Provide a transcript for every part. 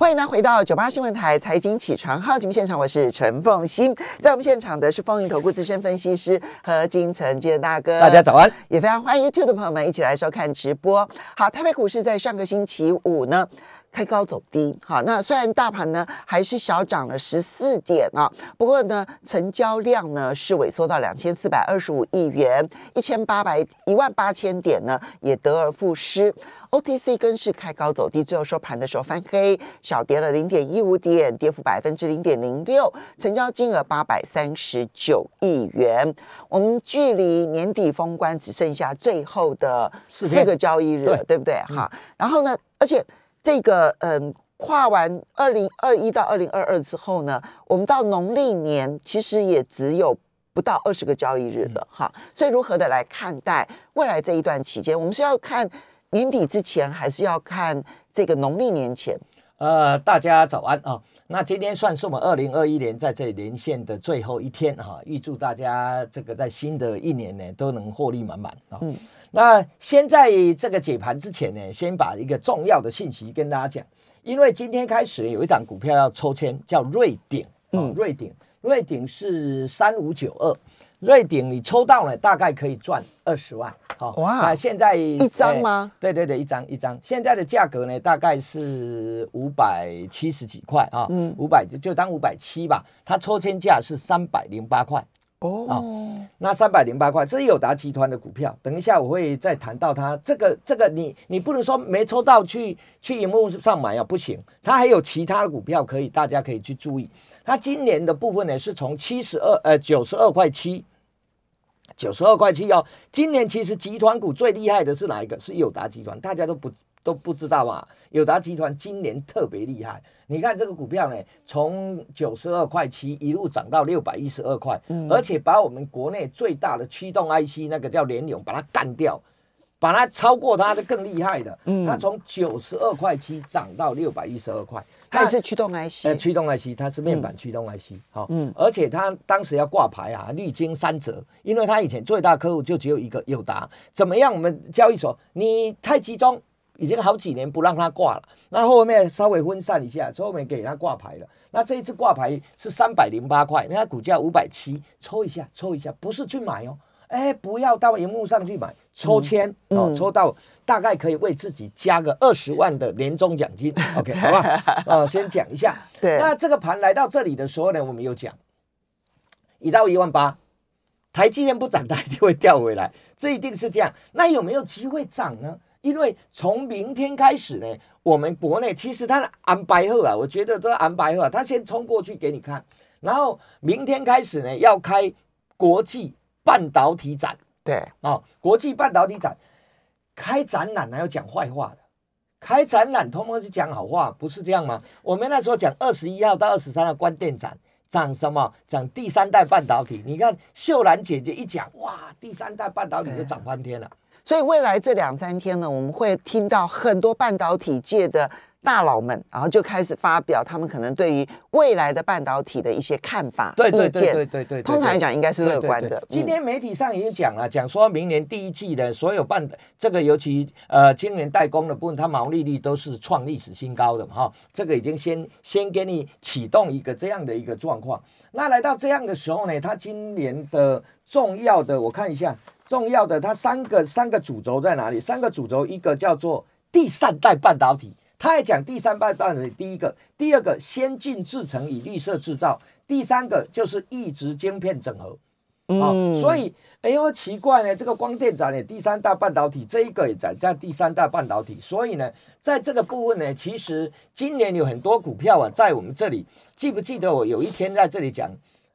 欢迎大家回到九八新闻台财经起床号节目现场，我是陈凤欣，在我们现场的是风云投顾资深分析师何金城建大哥。大家早安，也非常欢迎 YouTube 的朋友们一起来收看直播。好，台北股市在上个星期五呢。开高走低，好，那虽然大盘呢还是小涨了十四点啊，不过呢成交量呢是萎缩到两千四百二十五亿元，一千八百一万八千点呢也得而复失，OTC 更是开高走低，最后收盘的时候翻黑，小跌了零点一五点，跌幅百分之零点零六，成交金额八百三十九亿元，我们距离年底封关只剩下最后的四个交易日了，对不对？哈，然后呢，而且。这个嗯，跨完二零二一到二零二二之后呢，我们到农历年其实也只有不到二十个交易日了哈。所以如何的来看待未来这一段期间，我们是要看年底之前，还是要看这个农历年前？呃，大家早安啊！那今天算是我们二零二一年在这里连线的最后一天哈，预祝大家这个在新的一年呢都能获利满满啊！嗯。那先在这个解盘之前呢，先把一个重要的信息跟大家讲，因为今天开始有一档股票要抽签，叫瑞鼎，嗯，瑞鼎，瑞鼎是三五九二，瑞鼎你抽到了大概可以赚二十万，好哇，现在一张吗？对对对，一张一张，现在的价格呢大概是五百七十几块啊，嗯，五百就当五百七吧，它抽签价是三百零八块。哦，那三百零八块，这是友达集团的股票。等一下我会再谈到它这个这个，你你不能说没抽到去去荧幕上买啊，不行。它还有其他的股票可以，大家可以去注意。它今年的部分呢，是从七十二呃九十二块七。九十二块七哦，今年其实集团股最厉害的是哪一个？是友达集团，大家都不都不知道嘛。友达集团今年特别厉害，你看这个股票呢，从九十二块七一路涨到六百一十二块，而且把我们国内最大的驱动 IC 那个叫联咏把它干掉，把它超过它的更厉害的，它从九十二块七涨到六百一十二块。它也是驱动 IC，呃，驱动 IC，它是面板驱动 IC，好，嗯，而且它当时要挂牌啊，历经三折，因为它以前最大客户就只有一个友达，怎么样？我们交易所你太集中，已经好几年不让它挂了，那后面稍微分散一下，后面给它挂牌了，那这一次挂牌是三百零八块，那股价五百七，抽一下，抽一下，不是去买哦。哎，不要到荧幕上去买，抽签哦，抽到大概可以为自己加个二十万的年终奖金。OK，好吧？哦，先讲一下。对，那这个盘来到这里的时候呢，我们有讲，一到一万八，台积电不涨，它一定会掉回来，这一定是这样。那有没有机会涨呢？因为从明天开始呢，我们国内其实它的安白鹤啊，我觉得都安白鹤，它先冲过去给你看，然后明天开始呢要开国际。半导体展，对啊，国际半导体展开展览还要讲坏话的，开展览通常是讲好话，不是这样吗？我们那时候讲二十一号到二十三号关电展，讲什么？讲第三代半导体。你看秀兰姐姐一讲，哇，第三代半导体就涨翻天了。所以未来这两三天呢，我们会听到很多半导体界的。大佬们，然后就开始发表他们可能对于未来的半导体的一些看法、意见。对对对通常来讲，应该是乐观的。今天媒体上已经讲了，讲说明年第一季的所有半这个尤其呃晶圆代工的部分，它毛利率都是创历史新高的哈。这个已经先先给你启动一个这样的一个状况。那来到这样的时候呢，它今年的重要的我看一下，重要的它三个三个主轴在哪里？三个主轴，一个叫做第三代半导体。他还讲第三代半导体，第一个、第二个先进制程与绿色制造，第三个就是一直晶片整合。嗯，所以哎呦奇怪呢，这个光电展呢，第三大半导体这一个也展在第三大半导体，所以呢，在这个部分呢，其实今年有很多股票啊，在我们这里，记不记得我有一天在这里讲？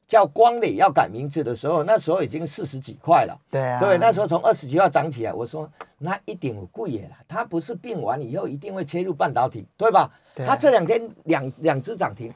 叫光磊要改名字的时候，那时候已经四十几块了。对啊，对，那时候从二十几块涨起来，我说那一点贵耶了。它不是病完以后一定会切入半导体，对吧？它这两天两两只涨停，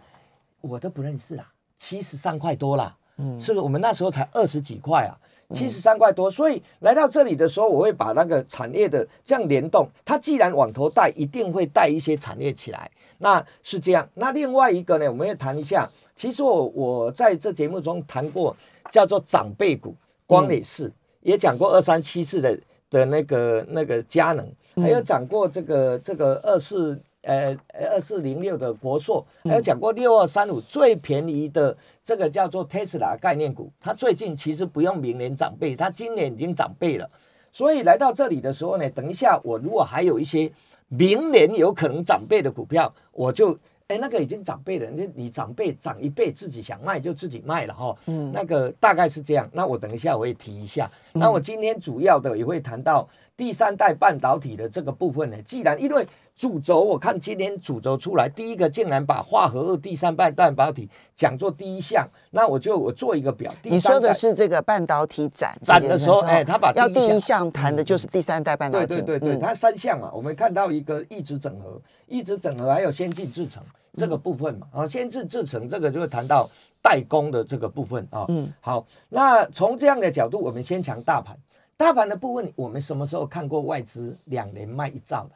我都不认识啊，七十三块多了。嗯，是不是？我们那时候才二十几块啊，七十三块多。所以来到这里的时候，我会把那个产业的这样联动。它既然往头带，一定会带一些产业起来。那是这样。那另外一个呢，我们要谈一下。其实我我在这节目中谈过叫做长辈股，光磊士也讲过二三七四的的那个那个佳能，还有讲过这个这个二四呃二四零六的国硕，还有讲过六二三五最便宜的这个叫做 Tesla 概念股，它最近其实不用明年涨倍，它今年已经涨倍了。所以来到这里的时候呢，等一下我如果还有一些明年有可能涨倍的股票，我就。哎，那个已经长辈了，就你长辈长一辈，自己想卖就自己卖了哈。嗯，那个大概是这样。那我等一下我也提一下。那我今天主要的也会谈到第三代半导体的这个部分呢。既然因为主轴，我看今天主轴出来，第一个竟然把化合物第三代半导体讲做第一项，那我就我做一个表。你说的是这个半导体展展的时候，哎，他把要第一项谈的就是第三代半导体。对对对对，它三项嘛，我们看到一个一直整合，一直整合，还有先进制程。这个部分嘛，啊，先进制成这个就会谈到代工的这个部分啊。嗯，好，那从这样的角度，我们先讲大盘。大盘的部分，我们什么时候看过外资两年卖一兆的？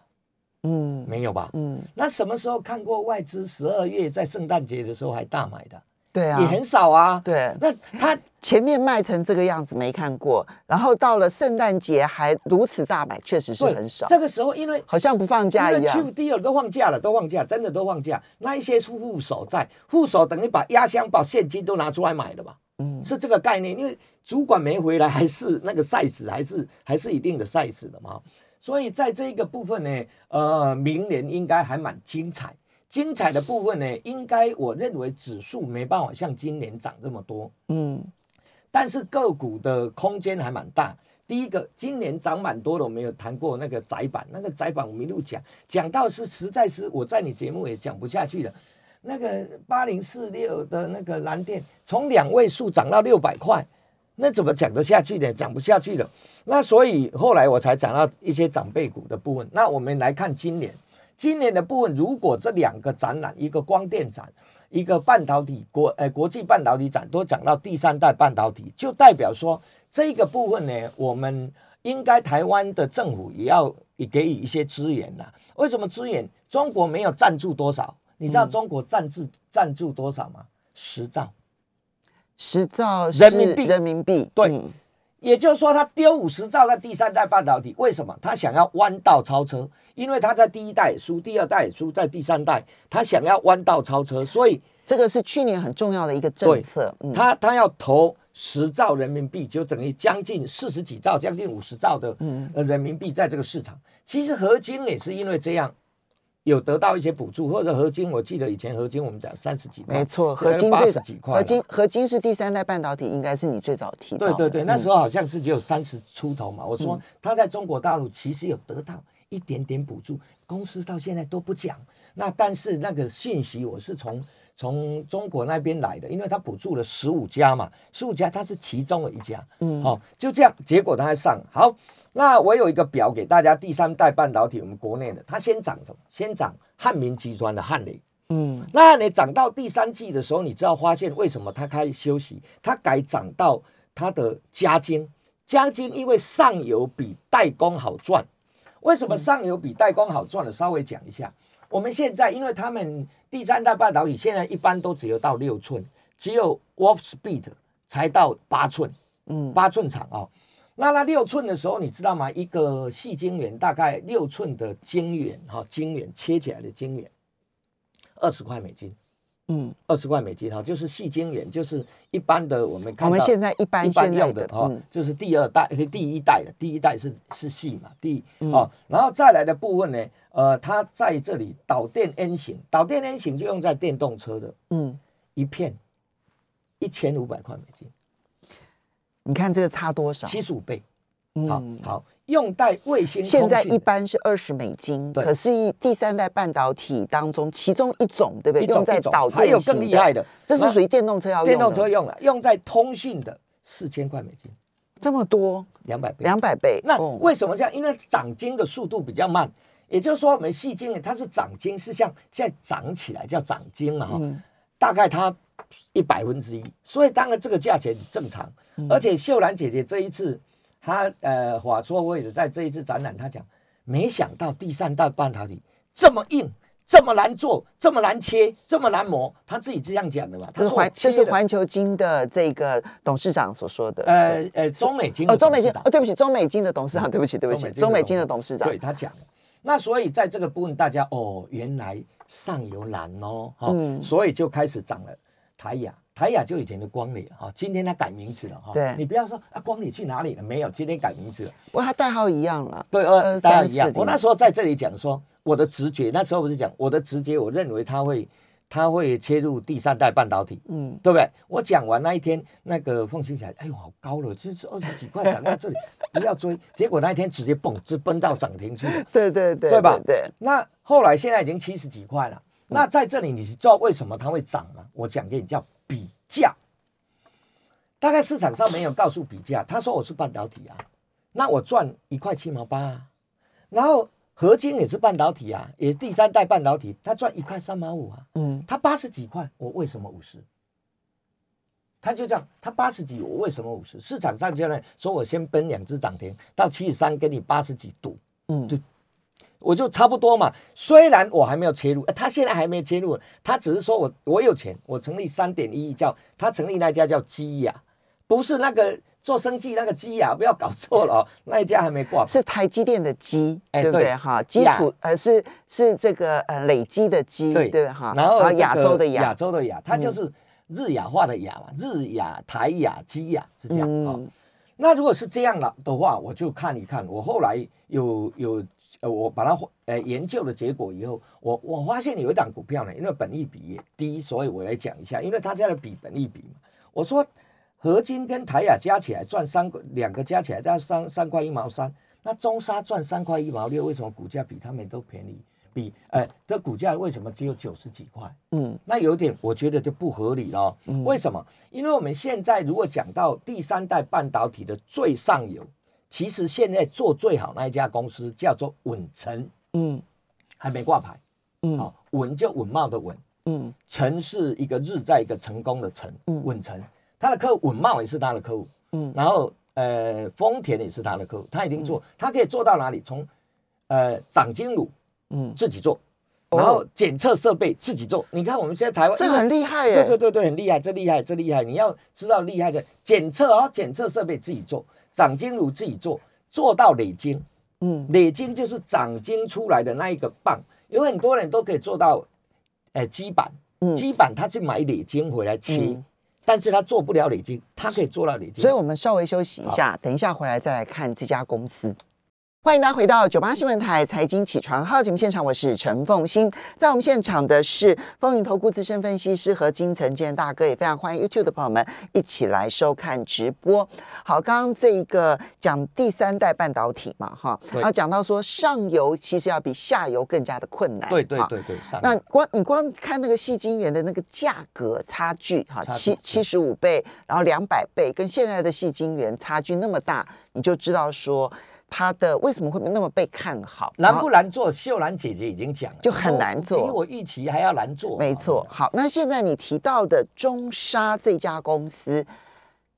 嗯，没有吧？嗯，那什么时候看过外资十二月在圣诞节的时候还大买的？对啊，也很少啊。对，那他前面卖成这个样子没看过，然后到了圣诞节还如此大买，确实是很少。这个时候因为好像不放假一样，第二都放假了，都放假，真的都放假。那一些副手在副手等于把压箱宝现金都拿出来买了吧？嗯，是这个概念，因为主管没回来，还是那个赛事，还是还是一定的赛事的嘛。所以在这个部分呢，呃，明年应该还蛮精彩。精彩的部分呢，应该我认为指数没办法像今年涨这么多，嗯，但是个股的空间还蛮大。第一个，今年涨蛮多的，我们有谈过那个窄板，那个窄板我们一路讲，讲到是实在是我在你节目也讲不下去了。那个八零四六的那个蓝电，从两位数涨到六百块，那怎么讲得下去呢？讲不下去了。那所以后来我才讲到一些长辈股的部分。那我们来看今年。今年的部分，如果这两个展览，一个光电展，一个半导体国呃国际半导体展，都讲到第三代半导体，就代表说这个部分呢，我们应该台湾的政府也要也给予一些资源呐。为什么资源？中国没有赞助多少？你知道中国赞助赞助多少吗？十兆，十兆人民币，人民币对。也就是说，他丢五十兆在第三代半导体，为什么？他想要弯道超车，因为他在第一代输，第二代输，在第三代他想要弯道超车，所以这个是去年很重要的一个政策。他他要投十兆人民币，就等于将近四十几兆，将近五十兆的呃人民币在这个市场。其实合金也是因为这样。有得到一些补助，或者合金，我记得以前合金我们讲三十几块，没错，合金八十几块，合金合金是第三代半导体，应该是你最早提到。对对对，那时候好像是只有三十出头嘛。我说他在中国大陆其实有得到一点点补助，公司到现在都不讲。那但是那个信息我是从从中国那边来的，因为他补助了十五家嘛，十五家他是其中的一家，嗯，好，就这样，结果他还上好。那我有一个表给大家，第三代半导体，我们国内的，它先涨什么？先涨汉民集团的汉雷，嗯，那你涨到第三季的时候，你知道发现为什么它开始休息？它改涨到它的加金，加金因为上游比代工好赚。为什么上游比代工好赚呢？稍微讲一下，我们现在因为他们第三代半导体现在一般都只有到六寸，只有 Warp Speed 才到八寸，嗯，八寸厂啊。那那六寸的时候，你知道吗？一个细晶圆大概六寸的晶圆，哈，晶圆切起来的晶圆，二十块美金，嗯，二十块美金，哈，就是细晶圆，就是一般的我们看我们现在一般一般用的，哈，就是第二代、第一代的，第一代是是细嘛，第哦，然后再来的部分呢，呃，它在这里导电 N 型，导电 N 型就用在电动车的，嗯，一片一千五百块美金。你看这个差多少？七十五倍。好好用在卫星。现在一般是二十美金，可是第三代半导体当中，其中一种对不对？用在导电还有更厉害的，这是属于电动车要用。电动车用了，用在通讯的四千块美金，这么多，两百倍，两百倍。那为什么这样？因为涨金的速度比较慢，也就是说，我们细晶它是涨金，是像现在涨起来叫涨金嘛哈。大概它一百分之一，所以当然这个价钱正常。而且秀兰姐姐这一次，她呃话说会的在这一次展览，她讲没想到第三代半导体这么硬，这么难做，这么难切，这么难磨，她自己这样讲的嘛。这是环这是环球金的这个董事长所说的。呃呃，中美金哦，中美金哦，对不起，中美金的董事长，对不起，对不起，中美金的董事长，对他讲。那所以在这个部分，大家哦，原来上游蓝哦，哈，所以就开始涨了。台雅，台雅就以前的光磊哈，今天它改名字了哈。对，你不要说啊，光磊去哪里了？没有，今天改名字了。不过它代号一样了。对，呃，代号一样。我那时候在这里讲说，我的直觉，那时候我就讲我的直觉，我认为它会。他会切入第三代半导体，嗯，对不对？我讲完那一天，那个凤起来，哎呦，好高了，就是二十几块涨到这里，不要追。结果那一天直接蹦，直奔到涨停去了。对对对，对吧？对。那后来现在已经七十几块了。那在这里你知道为什么它会涨吗？我讲给你叫比价。大概市场上没有告诉比价，他说我是半导体啊，那我赚一块七毛八啊，然后。合金也是半导体啊，也是第三代半导体，它赚一块三毛五啊。嗯，它八十几块，我为什么五十？他就这样，他八十几，我为什么五十？市场上现在说我先奔两只涨停，到七十三给你八十几赌，嗯，就我就差不多嘛。虽然我还没有切入，他现在还没切入，他只是说我我有钱，我成立三点一亿，叫他成立那家叫基亚，不是那个。做生计那个基呀，不要搞错了哦，那一家还没挂，是台积电的基，对不对？哈，基础呃是是这个呃累积的基，对哈。然后亚洲的亚，亚洲的亚，它就是日亚化的亚嘛，日亚台亚基亚是这样哦。那如果是这样了的话，我就看一看。我后来有有呃，我把它呃研究的结果以后，我我发现有一档股票呢，因为本益比低，所以我来讲一下，因为它在的比本益比嘛，我说。合金跟台雅加起来赚三个，两个加起来加三三块一毛三，那中沙赚三块一毛六，为什么股价比他们都便宜？比呃，这股价为什么只有九十几块？嗯，那有点我觉得就不合理了。为什么？因为我们现在如果讲到第三代半导体的最上游，其实现在做最好那一家公司叫做稳成，嗯，还没挂牌，嗯，好，稳就稳茂的稳，嗯，成是一个日在一个成功的成，嗯，稳成。他的客户稳茂也是他的客户，嗯，然后呃丰田也是他的客户，他已经做，他可以做到哪里？从呃长金乳，嗯，自己做，然后检测设备自己做。你看我们现在台湾这很厉害耶，对对对对，很厉害，这厉害这厉害。你要知道厉害的检测啊，检测设备自己做，长金乳自己做，做到累金，嗯，累金就是长金出来的那一个棒，有很多人都可以做到，呃基板，基板他去买累金回来切。但是他做不了礼金，他可以做到礼金。所以我们稍微休息一下，等一下回来再来看这家公司。欢迎大家回到九八新闻台财经起床号节目现场，我是陈凤欣。在我们现场的是风云投顾资深分析师和金城健大哥，也非常欢迎 YouTube 的朋友们一起来收看直播。好，刚刚这一个讲第三代半导体嘛，哈，然后讲到说上游其实要比下游更加的困难。对对对对。那光你光看那个细晶圆的那个价格差距，哈，七七十五倍，然后两百倍，跟现在的细晶圆差距那么大，你就知道说。它的为什么会那么被看好？难不难做？秀兰姐姐已经讲了，就很难做，比我预期还要难做。没错。好，那现在你提到的中沙这家公司，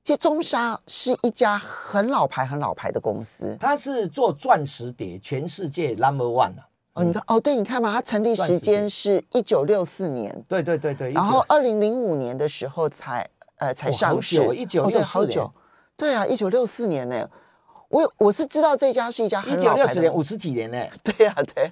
其实中沙是一家很老牌、很老牌的公司，它是做钻石碟，全世界 number one 了。哦，你看，哦，对，你看嘛，它成立时间是一九六四年，对对对对，然后二零零五年的时候才呃才上市，一九六四年，对啊，一九六四年呢。我我是知道这家是一家一九六十年五十几年呢，对呀对呀。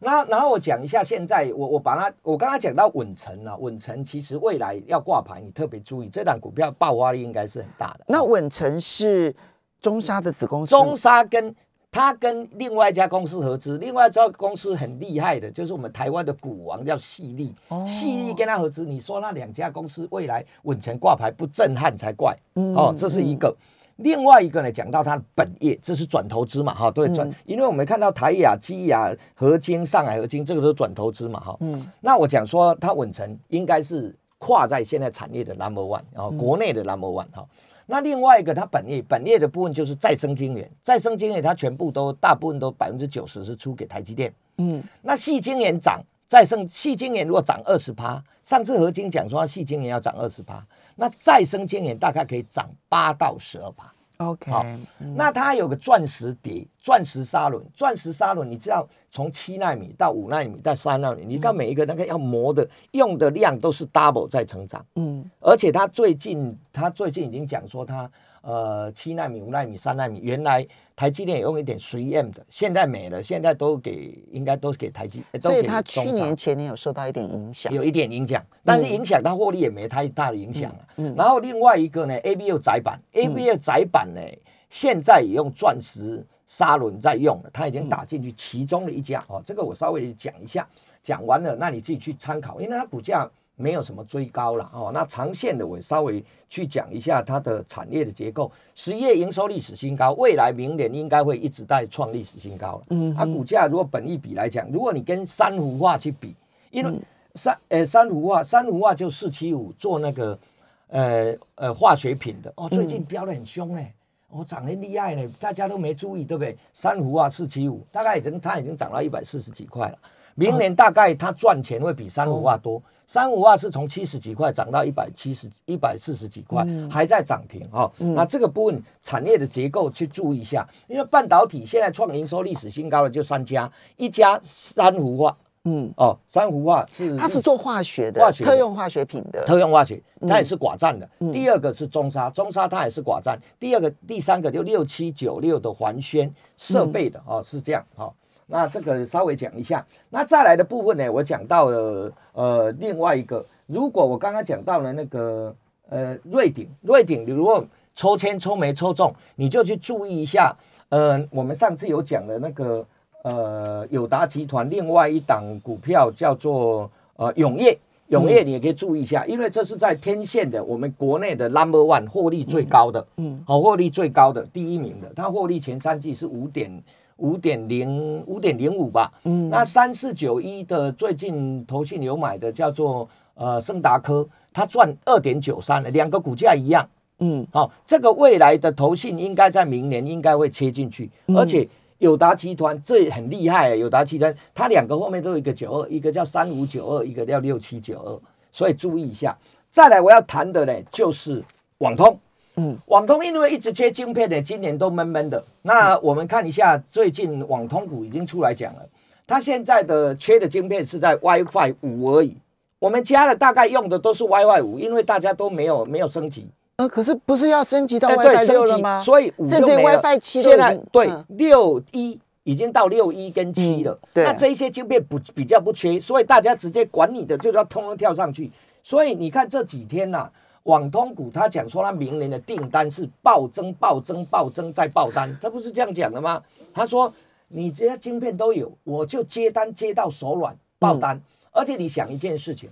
那然后我讲一下现在我我把它我刚刚讲到稳成啊，稳成其实未来要挂牌，你特别注意这档股票爆发力应该是很大的。那稳成是中沙的子公司，中沙跟他跟另外一家公司合资，另外一家公司很厉害的，就是我们台湾的股王叫细力，细力跟他合资，你说那两家公司未来稳成挂牌不震撼才怪哦，这是一个。另外一个呢，讲到它的本业，这是转投资嘛，哈，对转，因为我们看到台亚、基亚、合金、上海合金，这个都是转投资嘛，哈，嗯，那我讲说它稳成应该是跨在现在产业的 number one，然后国内的 number one，哈，那另外一个它本业，本业的部分就是再生晶圆，再生晶圆它全部都大部分都百分之九十是出给台积电，嗯，那细晶圆涨，再生细晶圆如果涨二十趴，上次合金讲说细晶圆要涨二十趴。那再生晶圆大概可以涨八到十二趴。OK，好，那它有个钻石碟、钻石砂轮、钻石砂轮，你知道从七纳米到五纳米到三纳米，你看每一个那个要磨的用的量都是 double 在成长。嗯，而且它最近，它最近已经讲说它呃七纳米、五纳米、三纳米，原来台积电也用一点十 M 的，现在没了，现在都给应该都给台积，所以它去年前年有受到一点影响，有一点影响，但是影响它获利也没太大的影响嗯，然后另外一个呢，A B U 窄板，A B U 窄板呢，现在也用钻石砂轮在用了，它已经打进去其中的一家哦，这个我稍微讲一下，讲完了，那你自己去参考，因为它股价。没有什么追高了哦，那长线的我稍微去讲一下它的产业的结构，实业营收历史新高，未来明年应该会一直在创历史新高了。嗯，它股价如果本一比来讲，如果你跟珊瑚化去比，因为珊呃珊瑚化珊瑚化就四七五做那个呃呃化学品的哦，最近飙得很凶嘞，哦涨得厉害呢，大家都没注意对不对？珊瑚化四七五大概已经它已经涨到一百四十几块了，明年大概它赚钱会比珊瑚化多。三五二是从七十几块涨到一百七十一百四十几块，还在涨停哈。那这个部分产业的结构去注意一下，因为半导体现在创营收历史新高的就三家，一家三氟化，嗯哦，三氟化是它是做化学的，化学特用化学品的，特用化学，它也是寡占的。第二个是中沙，中沙它也是寡占。第二个、第三个就六七九六的环宣设备的哦，是这样哈。那这个稍微讲一下，那再来的部分呢，我讲到了呃另外一个，如果我刚刚讲到了那个呃瑞鼎，瑞鼎你如果抽签抽没抽中，你就去注意一下，呃我们上次有讲的那个呃友达集团另外一档股票叫做呃永业，永业你也可以注意一下，因为这是在天线的我们国内的 number one 获利最高的，嗯，好获利最高的第一名的，它获利前三季是五点。五点零五点零五吧，嗯，那三四九一的最近投信有买的叫做呃盛达科，它赚二点九三了，两个股价一样，嗯，好，这个未来的投信应该在明年应该会切进去，而且友达集团这很厉害，友达集团它两个后面都有一个九二，一个叫三五九二，一个叫六七九二，所以注意一下。再来我要谈的呢就是网通。嗯，网通因为一直缺晶片的，今年都闷闷的。那我们看一下，最近网通股已经出来讲了，它现在的缺的晶片是在 WiFi 五而已。我们家的大概用的都是 WiFi 五，因为大家都没有没有升级。呃，可是不是要升级到 WiFi 六了吗？所以五就没了。现在对六一已经到六一跟七了。那这一些晶片不比较不缺，所以大家直接管你的就要通通跳上去。所以你看这几天呐。网通股，他讲说他明年的订单是暴增、暴增、暴增再爆单，他不是这样讲的吗？他说你这些晶片都有，我就接单接到手软爆单。而且你想一件事情，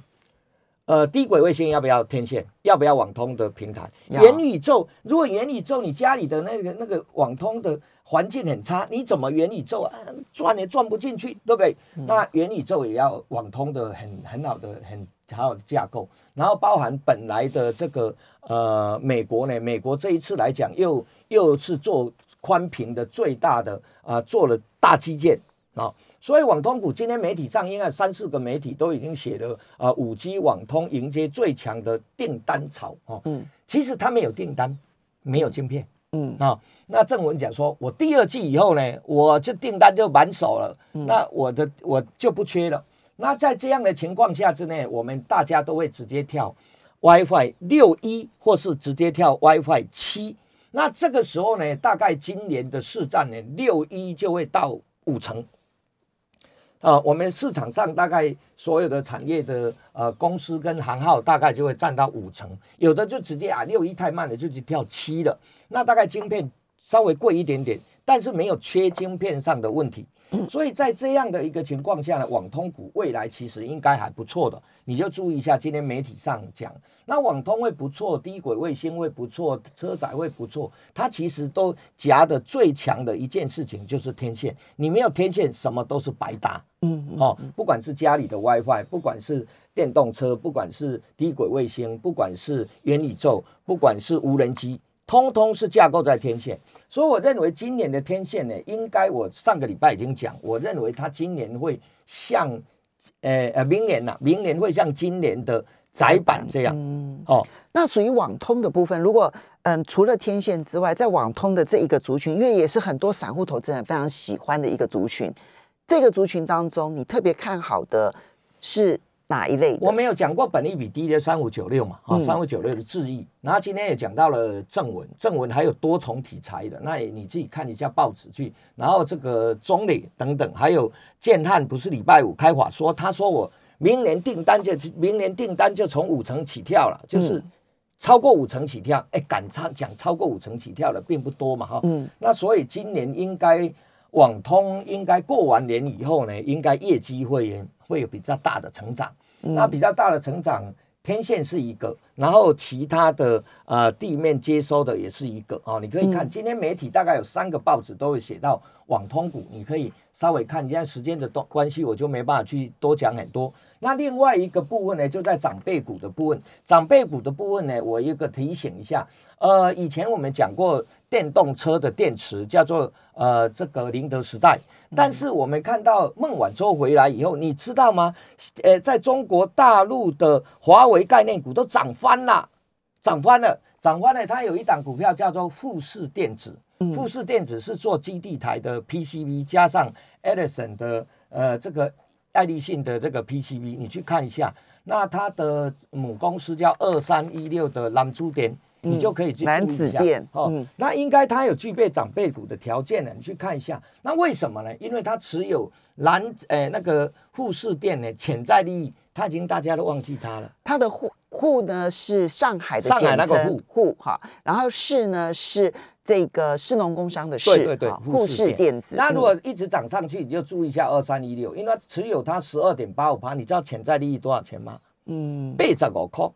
呃，低轨卫星要不要天线？要不要网通的平台？元宇宙，如果元宇宙你家里的那个那个网通的环境很差，你怎么元宇宙啊转也转不进去，对不对？那元宇宙也要网通的很很好的很。好的架构，然后包含本来的这个呃，美国呢，美国这一次来讲，又又是做宽屏的最大的啊，做了大基建啊，所以网通股今天媒体上应该三四个媒体都已经写了啊，五 G 网通迎接最强的订单潮哦，嗯，其实他没有订单，没有晶片，嗯。啊，那正文讲说，我第二季以后呢，我就订单就满手了，那我的我就不缺了。那在这样的情况下之内，我们大家都会直接跳 WiFi 六一，或是直接跳 WiFi 七。那这个时候呢，大概今年的市占呢，六一就会到五成。啊，我们市场上大概所有的产业的呃公司跟行号，大概就会占到五成。有的就直接啊，六一太慢了，就去跳七了。那大概晶片稍微贵一点点，但是没有缺晶片上的问题。所以在这样的一个情况下呢，网通股未来其实应该还不错的，你就注意一下今天媒体上讲，那网通会不错，低轨卫星会不错，车载会不错，它其实都夹的最强的一件事情就是天线，你没有天线，什么都是白搭。嗯，哦，不管是家里的 WiFi，不管是电动车，不管是低轨卫星，不管是元宇宙，不管是无人机。通通是架构在天线，所以我认为今年的天线呢，应该我上个礼拜已经讲，我认为它今年会像，呃呃，明年呐，明年会像今年的窄板这样。哦，那属于网通的部分，如果嗯，除了天线之外，在网通的这一个族群，因为也是很多散户投资人非常喜欢的一个族群，这个族群当中，你特别看好的是哪一类？我没有讲过本益比低的三五九六嘛，啊，三五九六的智易，然后今天也讲到了正文，正文还有多重题材的，那你自己看一下报纸去，然后这个中磊等等，还有建汉不是礼拜五开法说，他说我明年订单就明年订单就从五成起跳了，就是超过五成起跳，哎，敢超讲超过五成起跳的并不多嘛，哈，嗯，那所以今年应该。网通应该过完年以后呢，应该业绩会会有比较大的成长。那比较大的成长，天线是一个，然后其他的呃地面接收的也是一个哦。你可以看今天媒体大概有三个报纸都会写到网通股，你可以稍微看。现在时间的关关系，我就没办法去多讲很多。那另外一个部分呢，就在长辈股的部分。长辈股的部分呢，我一个提醒一下，呃，以前我们讲过电动车的电池叫做呃这个宁德时代，但是我们看到孟晚舟回来以后，你知道吗？呃，在中国大陆的华为概念股都涨翻了，涨翻了，涨翻了。它有一档股票叫做富士电子，富士电子是做基地台的 PCB，加上 Edison 的呃这个。爱立信的这个 PCB，你去看一下，那它的母公司叫二三一六的蓝珠点，你就可以去蓝子电哦。那应该它有具备长辈股的条件呢，你去看一下。那为什么呢？因为它持有蓝呃那个富士电呢，潜在利益，它已经大家都忘记它了。它的户户呢是上海的上海那个户户哈，然后市呢是。这个市农工商的市，对对对，富士电子。那如果一直涨上去，你就注意一下二三一六，因为它持有它十二点八五趴，你知道潜在利益多少钱吗？嗯，八十五块。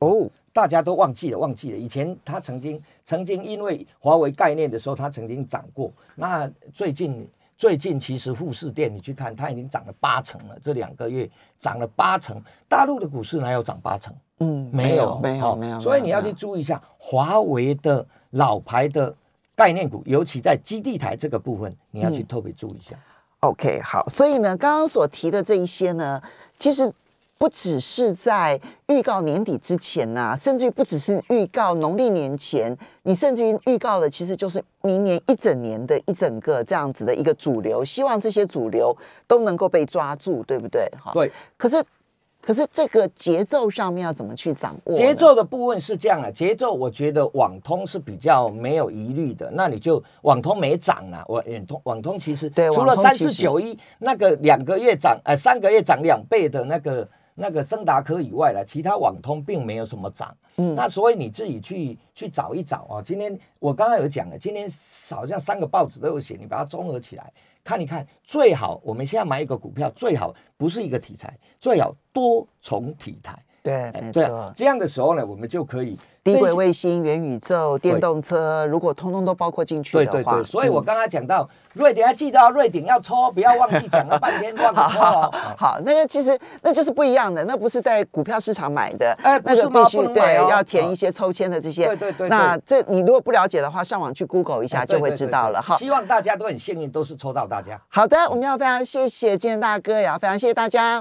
哦，大家都忘记了，忘记了。以前它曾经曾经因为华为概念的时候，它曾经涨过。那最近最近其实富士店你去看，它已经涨了八成了，这两个月涨了八成。大陆的股市哪有涨八成？嗯，没有，没有，没有。所以你要去注意一下华为的。老牌的概念股，尤其在基地台这个部分，你要去特别注意一下。OK，好，所以呢，刚刚所提的这一些呢，其实不只是在预告年底之前呐，甚至于不只是预告农历年前，你甚至于预告的，其实就是明年一整年的一整个这样子的一个主流，希望这些主流都能够被抓住，对不对？哈，对。可是。可是这个节奏上面要怎么去掌握？节奏的部分是这样啊，节奏我觉得网通是比较没有疑虑的。那你就网通没涨啊，网通网通其实除了三四九一那个两个月涨，呃三个月涨两倍的那个那个森达科以外了，其他网通并没有什么涨。嗯，那所以你自己去去找一找啊。今天我刚刚有讲了，今天好像三个报纸都有写，你把它综合起来。看一看，最好我们现在买一个股票，最好不是一个题材，最好多重题材。对，没错。这样的时候呢，我们就可以。低轨卫星、元宇宙、电动车，如果通通都包括进去的话，对对对。所以我刚刚讲到瑞典，要记得哦，瑞典要抽，不要忘记讲了半天忘了抽哦。好，那个其实那就是不一样的，那不是在股票市场买的，哎，那个必须对要填一些抽签的这些。对对对。那这你如果不了解的话，上网去 Google 一下就会知道了哈。希望大家都很幸运，都是抽到大家。好的，我们要非常谢谢今天大哥，也要非常谢谢大家。